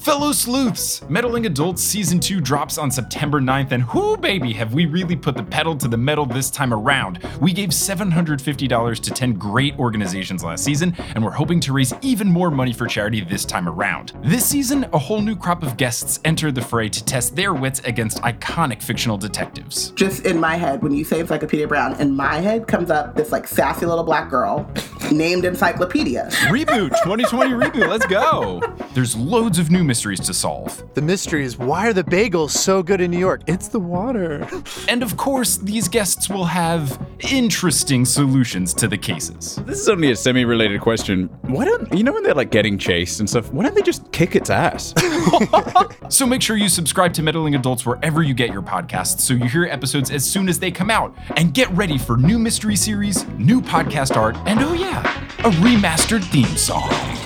Fellow sleuths, Meddling Adults Season 2 drops on September 9th, and whoo baby, have we really put the pedal to the metal this time around. We gave $750 to 10 great organizations last season, and we're hoping to raise even more money for charity this time around. This season, a whole new crop of guests enter the fray to test their wits against iconic fictional detectives. Just in my head, when you say Encyclopedia Brown, in my head comes up this like sassy little black girl named Encyclopedia. Reboot, 2020 reboot, let's go. There's loads of new mysteries to solve. The mystery is why are the bagels so good in New York? It's the water. And of course, these guests will have interesting solutions to the cases. This is only a semi-related question. Why don't you know when they're like getting chased and stuff? Why don't they just kick its ass? So make sure you subscribe to Meddling Adults wherever you get your podcasts so you hear episodes as soon as they come out. And get ready for new mystery series, new podcast art, and oh yeah, a remastered theme song.